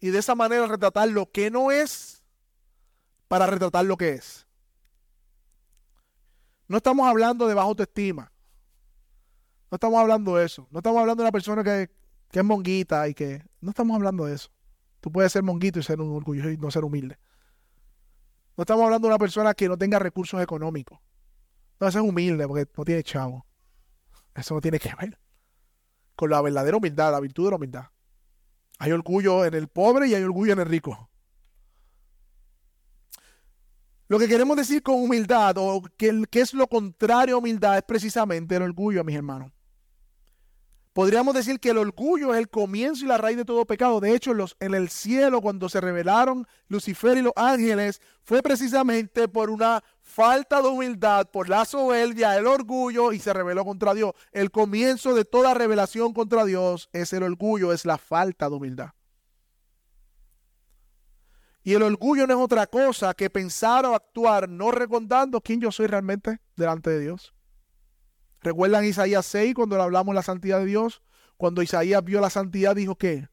y de esa manera retratar lo que no es para retratar lo que es. No estamos hablando de baja autoestima. No estamos hablando de eso. No estamos hablando de una persona que, es monguita y que... No estamos hablando de eso. Tú puedes ser monguito y ser un orgulloso y no ser humilde. No estamos hablando de una persona que no tenga recursos económicos. No, eso es humilde porque no tiene chavo. Eso no tiene que ver con la verdadera humildad, la virtud de la humildad. Hay orgullo en el pobre y hay orgullo en el rico. Lo que queremos decir con humildad, o que, es lo contrario a humildad, es precisamente el orgullo, mis hermanos. Podríamos decir que el orgullo es el comienzo y la raíz de todo pecado. De hecho, los, en el cielo, cuando se revelaron Lucifer y los ángeles, fue precisamente por una falta de humildad, por la soberbia, el orgullo, y se rebeló contra Dios. El comienzo de toda revelación contra Dios es el orgullo, es la falta de humildad. Y el orgullo no es otra cosa que pensar o actuar no recordando quién yo soy realmente delante de Dios. ¿Recuerdan Isaías 6 cuando le hablamos de la santidad de Dios? Cuando Isaías vio la santidad dijo que,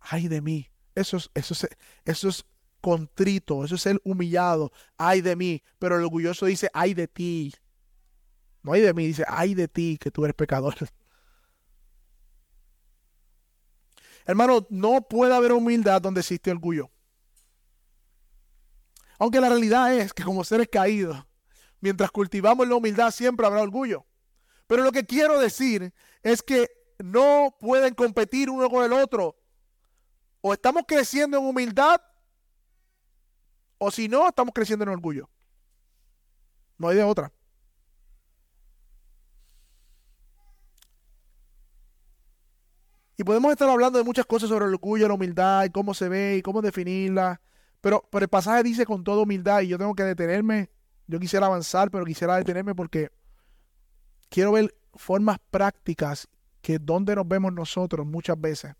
ay de mí, eso es, eso es, eso es contrito, eso es el humillado, ay de mí, pero el orgulloso dice, ay de ti. No hay de mí, dice, ay de ti, que tú eres pecador. Hermano, no puede haber humildad donde existe orgullo. Aunque la realidad es que como seres caídos, mientras cultivamos la humildad siempre habrá orgullo. Pero lo que quiero decir es que no pueden competir uno con el otro. O estamos creciendo en humildad, o si no, estamos creciendo en orgullo. No hay de otra. Y podemos estar hablando de muchas cosas sobre el orgullo, la humildad, y cómo se ve, y cómo definirla. Pero, el pasaje dice con toda humildad y yo tengo que detenerme. Yo quisiera avanzar, pero quisiera detenerme porque quiero ver formas prácticas que donde nos vemos nosotros muchas veces.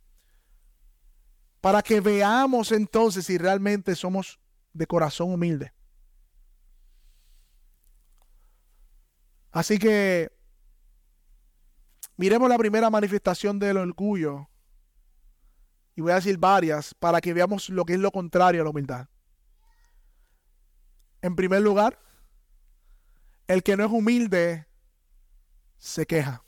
Para que veamos entonces si realmente somos de corazón humilde. Así que miremos la primera manifestación del orgullo y voy a decir varias para que veamos lo que es lo contrario a la humildad. En primer lugar, el que no es humilde se queja.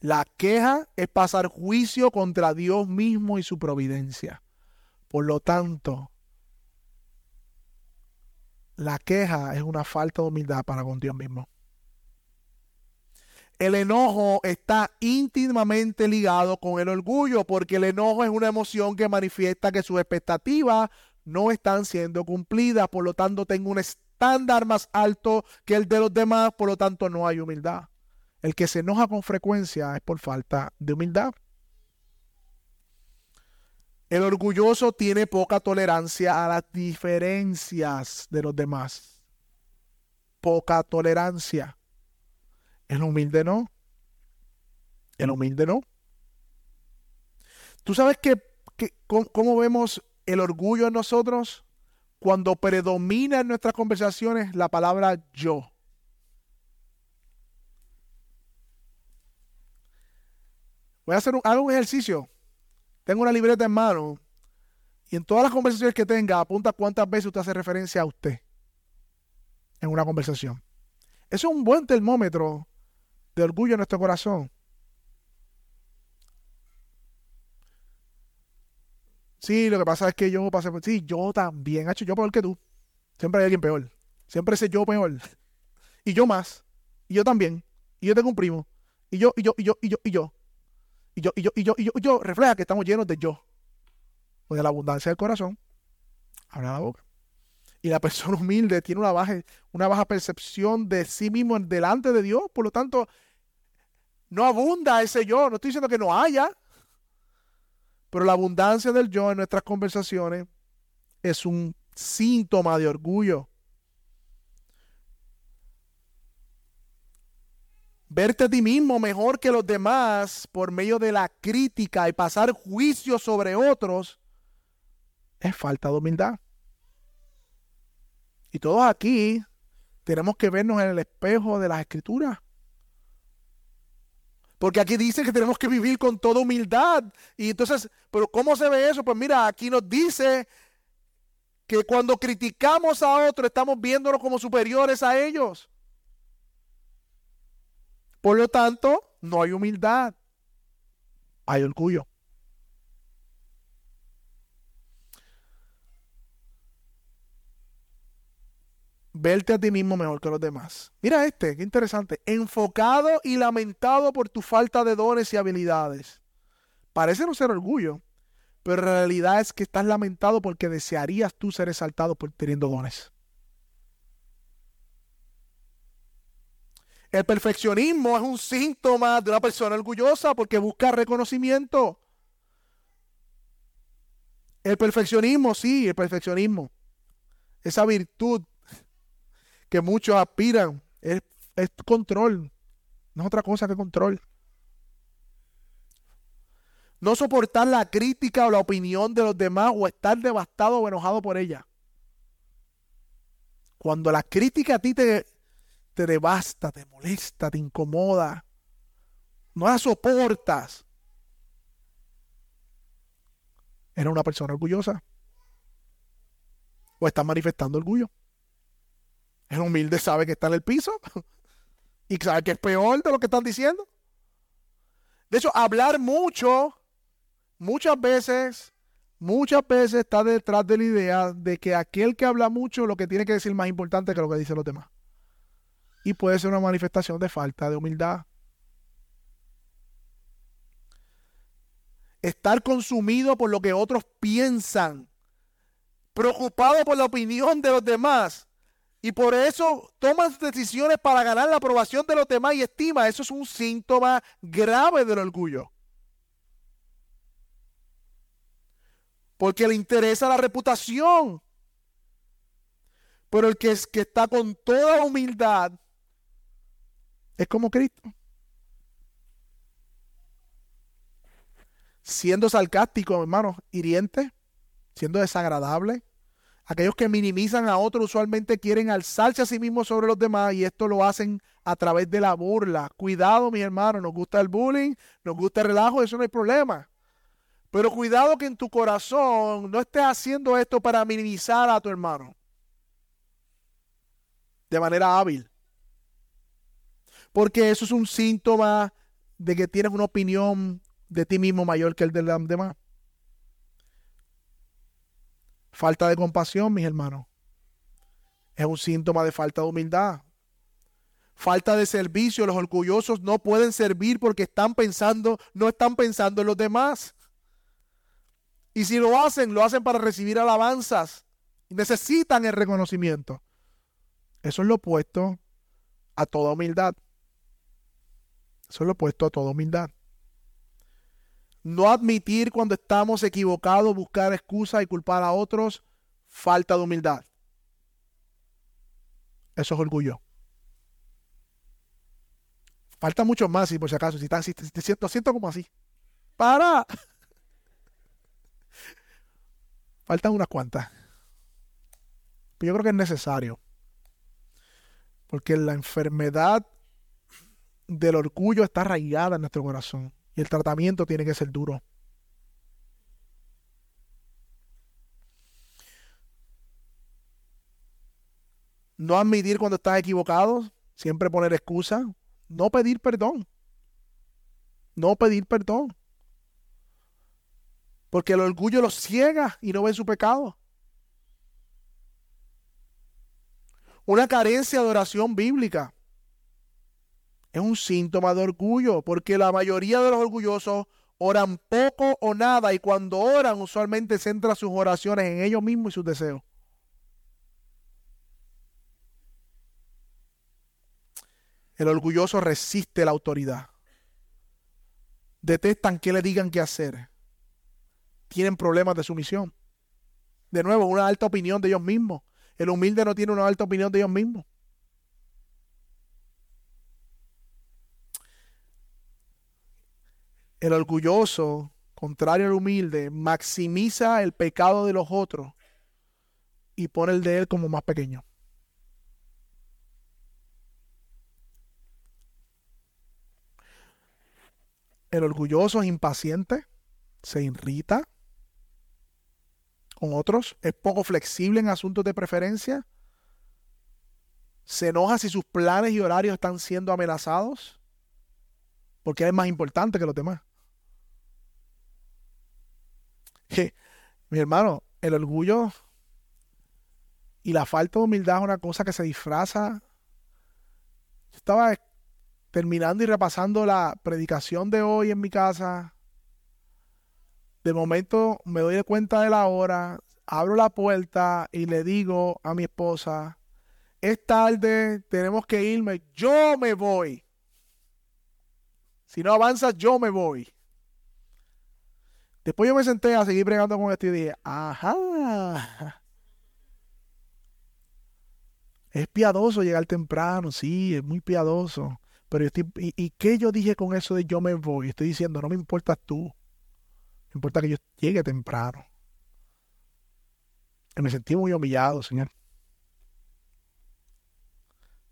La queja es pasar juicio contra Dios mismo y su providencia. Por lo tanto, la queja es una falta de humildad para con Dios mismo. El enojo está íntimamente ligado con el orgullo, porque el enojo es una emoción que manifiesta que sus expectativas no están siendo cumplidas, por lo tanto tengo un estándar más alto que el de los demás, por lo tanto no hay humildad. El que se enoja con frecuencia es por falta de humildad. El orgulloso tiene poca tolerancia a las diferencias de los demás. Poca tolerancia. El humilde no. El humilde no. ¿Tú sabes que, cómo, vemos el orgullo en nosotros? Cuando predomina en nuestras conversaciones la palabra yo. Voy a hacer un, un ejercicio. Tengo una libreta en mano Y en todas las conversaciones que tenga, apunta cuántas veces usted hace referencia a usted en una conversación. Eso es un buen termómetro de orgullo en nuestro corazón. Sí, lo que pasa es que yo pasé por... Sí, yo también, hecho yo peor que tú. Siempre hay alguien peor. Siempre ese yo peor. Y yo más. Y yo también. Y yo tengo un primo. Y yo, y yo, y yo, y yo, y yo. Y yo, y yo, y yo, y yo. Refleja que estamos llenos de yo. O de la abundancia del corazón. Habla la boca. Y la persona humilde tiene una baja, una baja percepción de sí mismo delante de Dios. Por lo tanto, no abunda ese yo. No estoy diciendo que no haya. Pero la abundancia del yo en nuestras conversaciones es un síntoma de orgullo. Verte a ti mismo mejor que los demás por medio de la crítica y pasar juicio sobre otros es falta de humildad. Y todos aquí tenemos que vernos en el espejo de las escrituras. Porque aquí dice que tenemos que vivir con toda humildad. Y entonces, ¿pero cómo se ve eso? Pues mira, aquí nos dice que cuando criticamos a otros estamos viéndonos como superiores a ellos. Por lo tanto, no hay humildad, hay orgullo. verte a ti mismo mejor que los demás. Mira este, qué interesante. Enfocado y lamentado por tu falta de dones y habilidades. Parece no ser orgullo, pero en realidad es que estás lamentado porque desearías tú ser exaltado por teniendo dones. El perfeccionismo es un síntoma de una persona orgullosa porque busca reconocimiento. El perfeccionismo, sí, el perfeccionismo. Esa virtud que muchos aspiran es, control. No es otra cosa que control. No soportar la crítica o la opinión de los demás o estar devastado o enojado por ella. Cuando la crítica a ti te, te devasta, te molesta, te incomoda, no la soportas, ¿Eres una persona orgullosa? ¿O estás manifestando orgullo? El humilde sabe que está en el piso y sabe que es peor de lo que están diciendo. De hecho, hablar mucho, muchas veces, muchas veces está detrás de la idea de que aquel que habla mucho lo que tiene que decir más importante que lo que dicen los demás. Y puede ser una manifestación de falta de humildad. Estar consumido por lo que otros piensan, preocupado por la opinión de los demás, y por eso tomas decisiones para ganar la aprobación de los demás y estima. Eso es un síntoma grave del orgullo. Porque le interesa la reputación. Pero el que, es, que está con toda humildad es como Cristo. Siendo sarcástico, hermano, hiriente, siendo desagradable, Aquellos que minimizan a otros usualmente quieren alzarse a sí mismos sobre los demás y esto lo hacen a través de la burla. Cuidado, mi hermano, nos gusta el bullying, nos gusta el relajo, eso no hay problema. Pero cuidado que en tu corazón no estés haciendo esto para minimizar a tu hermano. De manera hábil. Porque eso es un síntoma de que tienes una opinión de ti mismo mayor que el de los demás. Falta de compasión, mis hermanos. Es un síntoma de falta de humildad. Falta de servicio. Los orgullosos no pueden servir porque están pensando, no están pensando en los demás. Y si lo hacen, lo hacen para recibir alabanzas. Necesitan el reconocimiento. Eso es lo opuesto a toda humildad. Eso es opuesto a toda humildad. No admitir cuando estamos equivocados, buscar excusas y culpar a otros, falta de humildad. Eso es orgullo. Falta mucho más, si por si acaso, si, te, siento, siento como así. ¡Para! Faltan unas cuantas. Pero yo creo que es necesario. Porque la enfermedad del orgullo está arraigada en nuestro corazón y el tratamiento tiene que ser duro. No admitir cuando estás equivocado, siempre poner excusa, no pedir perdón. No pedir perdón. Porque el orgullo lo ciega y no ve su pecado. Una carencia de oración bíblica es un síntoma de orgullo, porque la mayoría de los orgullosos oran poco o nada y cuando oran usualmente centran sus oraciones en ellos mismos y sus deseos. El orgulloso resiste la autoridad. Detestan que le digan qué hacer. Tienen problemas de sumisión. De nuevo, una alta opinión de ellos mismos. El humilde no tiene una alta opinión de ellos mismos. El orgulloso, contrario al humilde, maximiza el pecado de los otros y pone el de él como más pequeño. El orgulloso es impaciente, se irrita con otros, es poco flexible en asuntos de preferencia, se enoja si sus planes y horarios están siendo amenazados, porque es más importante que los demás. mi hermano, el orgullo y la falta de humildad es una cosa que se disfraza. Yo estaba terminando y repasando la predicación de hoy en mi casa. De momento me doy cuenta de la hora, abro la puerta y le digo a mi esposa, es tarde, tenemos que irme, yo me voy. Si no avanzas, yo me voy. Después yo me senté a seguir bregando con esto y dije, ajá. Es piadoso llegar temprano, sí, es muy piadoso. Pero estoy, ¿y, ¿y, qué yo dije con eso de yo me voy? Estoy diciendo, no me importas tú. Me importa que yo llegue temprano. Me sentí muy humillado, Señor.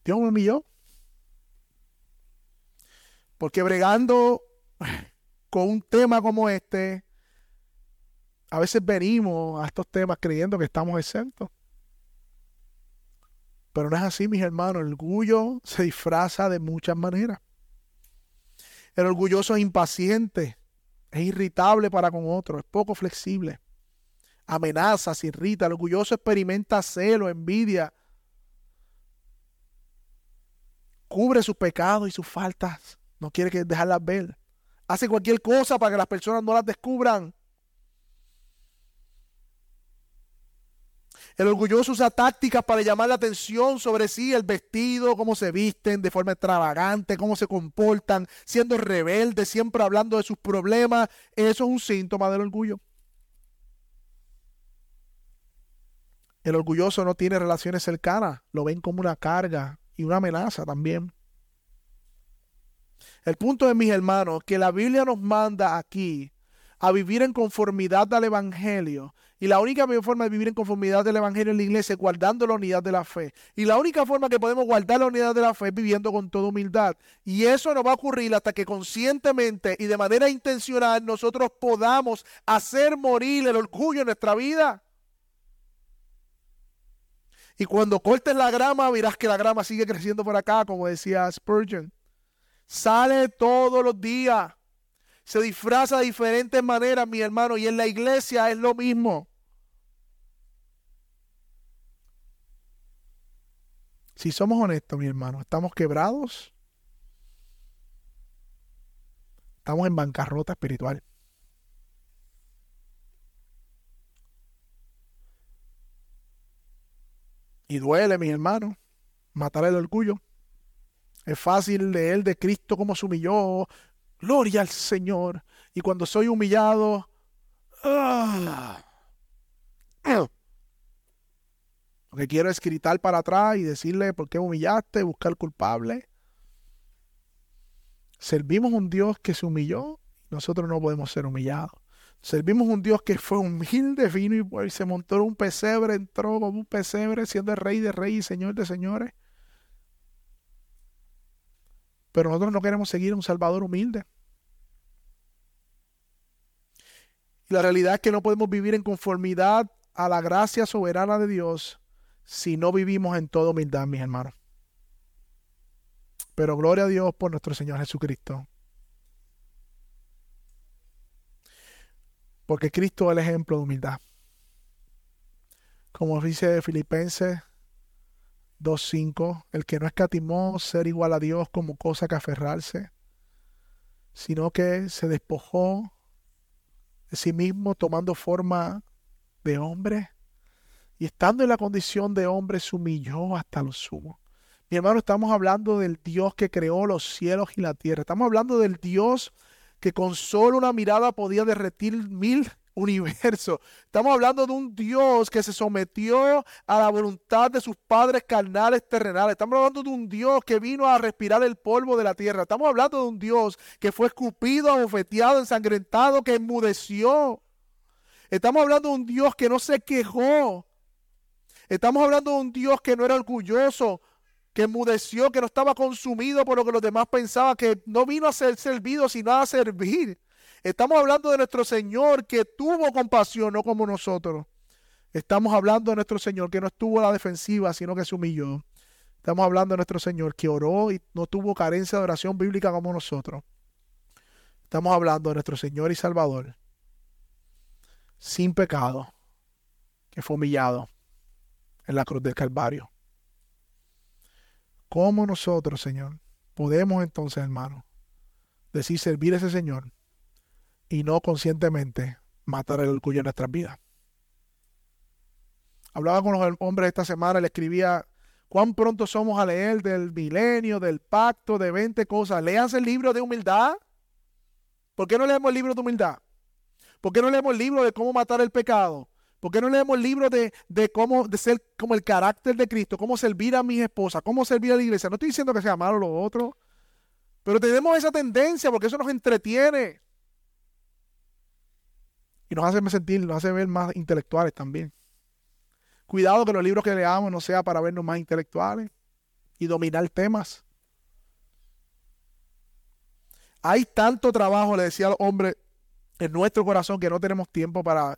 Dios me humilló. Porque bregando con un tema como este, a veces venimos a estos temas creyendo que estamos exentos. Pero no es así, mis hermanos. El orgullo se disfraza de muchas maneras. El orgulloso es impaciente, es irritable para con otros, es poco flexible. Amenaza, se irrita. El orgulloso experimenta celo, envidia. Cubre sus pecados y sus faltas. No quiere que dejarlas ver. Hace cualquier cosa para que las personas no las descubran. El orgulloso usa tácticas para llamar la atención sobre sí, el vestido, cómo se visten de forma extravagante, cómo se comportan, siendo rebeldes, siempre hablando de sus problemas. Eso es un síntoma del orgullo. El orgulloso no tiene relaciones cercanas, lo ven como una carga y una amenaza también. El punto de mis hermanos, que la Biblia nos manda aquí a vivir en conformidad al Evangelio y la única forma de vivir en conformidad del Evangelio en la iglesia es guardando la unidad de la fe. Y la única forma que podemos guardar la unidad de la fe es viviendo con toda humildad. Y eso no va a ocurrir hasta que conscientemente y de manera intencional nosotros podamos hacer morir el orgullo en nuestra vida. Y cuando cortes la grama, verás que la grama sigue creciendo por acá, como decía Spurgeon. Sale todos los días. Se disfraza de diferentes maneras, mi hermano. Y en la iglesia es lo mismo. Si somos honestos, mi hermano, estamos quebrados. Estamos en bancarrota espiritual. Y duele, mi hermano, matar el orgullo. Es fácil leer de Cristo como se humilló. Gloria al Señor. Y cuando soy humillado, ¡ah! Lo que quiero es gritar para atrás y decirle por qué humillaste, buscar culpable. Servimos un Dios que se humilló, nosotros no podemos ser humillados. Servimos un Dios que fue humilde, vino y se montó en un pesebre, entró como un pesebre, siendo el rey de reyes y señor de señores. Pero nosotros no queremos seguir un Salvador humilde. Y la realidad es que no podemos vivir en conformidad a la gracia soberana de Dios si no vivimos en toda humildad, mis hermanos. Pero gloria a Dios por nuestro Señor Jesucristo. Porque Cristo es el ejemplo de humildad. Como dice Filipenses 2.5, el que no escatimó ser igual a Dios como cosa que aferrarse, sino que se despojó de sí mismo tomando forma de hombre y estando en la condición de hombre se humilló hasta lo sumo. Mi hermano, estamos hablando del Dios que creó los cielos y la tierra. Estamos hablando del Dios que con solo una mirada podía derretir mil universos. Estamos hablando de un Dios que se sometió a la voluntad de sus padres carnales terrenales. Estamos hablando de un Dios que vino a respirar el polvo de la tierra. Estamos hablando de un Dios que fue escupido, abofeteado, ensangrentado, que enmudeció. Estamos hablando de un Dios que no se quejó. Estamos hablando de un Dios que no era orgulloso, que enmudeció, que no estaba consumido por lo que los demás pensaban, que no vino a ser servido, sino a servir. Estamos hablando de nuestro Señor que tuvo compasión, no como nosotros. Estamos hablando de nuestro Señor que no estuvo a la defensiva, sino que se humilló. Estamos hablando de nuestro Señor que oró y no tuvo carencia de oración bíblica como nosotros. Estamos hablando de nuestro Señor y Salvador, sin pecado, que fue humillado en la cruz del Calvario. ¿Cómo nosotros, Señor, podemos entonces, hermano, decir servir a ese Señor y no conscientemente matar el orgullo en nuestras vidas? Hablaba con los hombres esta semana, le escribía cuán pronto somos a leer del milenio, del pacto, de 20 cosas. Léanse el libro de humildad. ¿Por qué no leemos el libro de humildad? ¿Por qué no leemos el libro de cómo matar el pecado? ¿Por qué no leemos el libro de, cómo de ser como el carácter de Cristo, cómo servir a mi esposa, cómo servir a la iglesia? No estoy diciendo que sea malo lo otro, pero tenemos esa tendencia porque eso nos entretiene. Nos hace sentir, nos hace ver más intelectuales también. Cuidado que los libros que leamos no sea para vernos más intelectuales y dominar temas. Hay tanto trabajo, le decía al hombre, en nuestro corazón que no tenemos tiempo para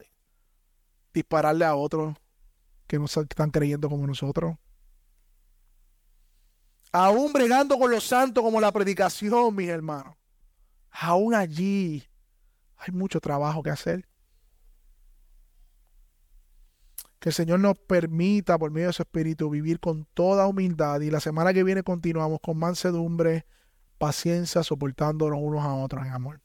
dispararle a otros que no están creyendo como nosotros. Aún bregando con los santos como la predicación, mis hermanos. Aún allí hay mucho trabajo que hacer. Que el Señor nos permita, por medio de su Espíritu, vivir con toda humildad. Y la semana que viene continuamos con mansedumbre, paciencia, soportándonos unos a otros en amor.